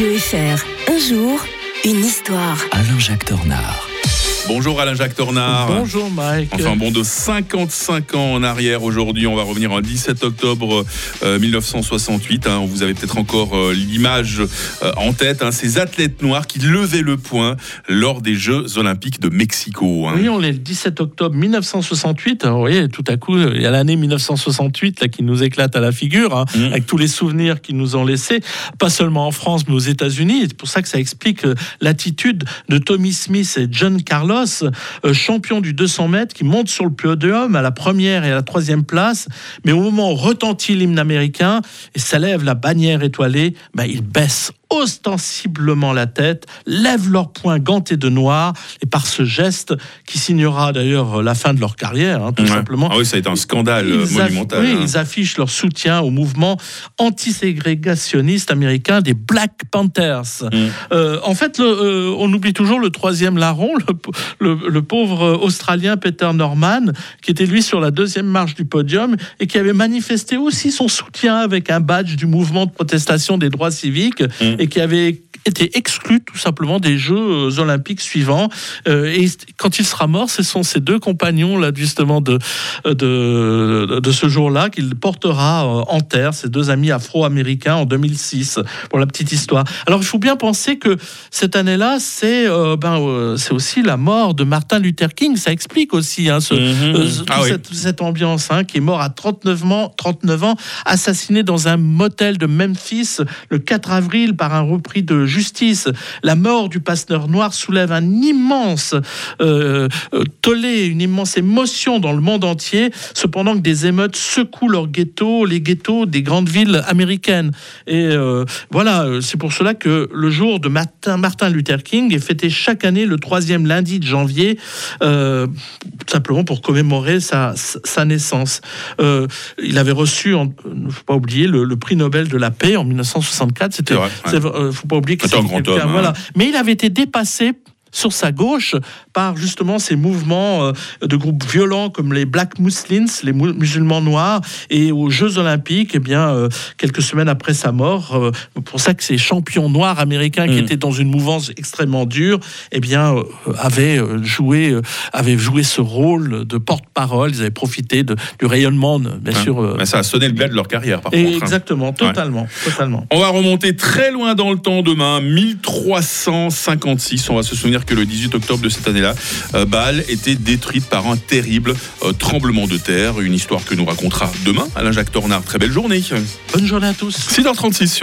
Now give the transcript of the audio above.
Radio. Un jour, une histoire. Alain-Jacques Tornard. Bonjour Alain-Jacques Tornard. Bonjour Mike. Enfin bon de 55 ans en arrière aujourd'hui, on va revenir en 17 octobre euh, 1968. hein. vous avez peut-être encore euh, l'image euh, en tête, hein, ces athlètes noirs qui levaient le poing lors des Jeux Olympiques de Mexico. hein. Oui, on est le 17 octobre 1968. Alors, vous voyez, tout à coup, il y a l'année 1968 là, qui nous éclate à la figure, Mhm. avec tous les souvenirs qu'ils nous ont laissés, pas seulement en France, mais aux États-Unis. C'est pour ça que ça explique euh, l'attitude de Tommy Smith et John Carlos, euh, champions du 200 mètres, qui montent sur le podium à la première et à la troisième place. Mais au moment où retentit l'hymne américain et s'élève la bannière étoilée, ben, ils baissent ostensiblement la tête, lèvent leurs poings gantés de noir, et par ce geste, qui signera d'ailleurs la fin de leur carrière, hein, tout Ouais. simplement, Ah oui, ça a été un scandale euh, ils, monumental. oui, hein. ils affichent leur soutien au mouvement antiségrégationniste américain des Black Panthers. Mm. Euh, en fait, le, euh, on oublie toujours le troisième larron, le, p- le- le pauvre Australien Peter Norman, qui était lui sur la deuxième marche du podium et qui avait manifesté aussi son soutien avec un badge du mouvement de protestation des droits civiques Mm. Et qui avait été exclu tout simplement des Jeux euh, olympiques suivants. Euh, et quand il sera mort, ce sont ses deux compagnons là justement de de, de ce jour-là qu'il portera euh, en terre, ses deux amis afro-américains en 2006 pour la petite histoire. Alors il faut bien penser que cette année-là, c'est euh, ben euh, c'est aussi la mort de Martin Luther King. Ça explique aussi hein, ce, Mhm. euh, ce- Ah oui. cette ambiance hein, qui est mort à 39 ans, 39 ans, assassiné dans un motel de Memphis le 4 avril par un repris de justice. La mort du pasteur noir soulève un immense euh, euh, tollé, une immense émotion dans le monde entier, cependant que des émeutes secouent leurs ghettos, les ghettos des grandes villes américaines. Et euh, voilà, c'est pour cela que le jour de Martin, Martin Luther King est fêté chaque année le troisième lundi de janvier, euh, tout simplement pour commémorer sa, sa- sa naissance. Euh, il avait reçu, il ne faut pas oublier, le, le prix Nobel de la paix en 1964. C'était, ouais. faut pas oublier hein. Voilà. Mais il avait été dépassé sur sa gauche par justement ces mouvements euh, de groupes violents comme les Black Muslims, les musulmans noirs, et aux Jeux Olympiques, eh bien, euh, quelques semaines après sa mort, euh, pour ça que ces champions noirs américains qui Mm. étaient dans une mouvance extrêmement dure, eh bien, avaient joué, avaient joué ce rôle de porte-parole. Ils avaient profité de- du rayonnement, bien sûr. Mais ça a sonné le glas de leur carrière par et contre. hein. exactement, totalement, totalement. On va remonter très loin dans le temps demain, 1356. On va se souvenir que le 18 octobre de cette année-là, euh, Bâle était détruite par un terrible euh, tremblement de terre. Une histoire que nous racontera demain Alain Jacques Tornard. Très belle journée. Bonne journée à tous. 6h36 sur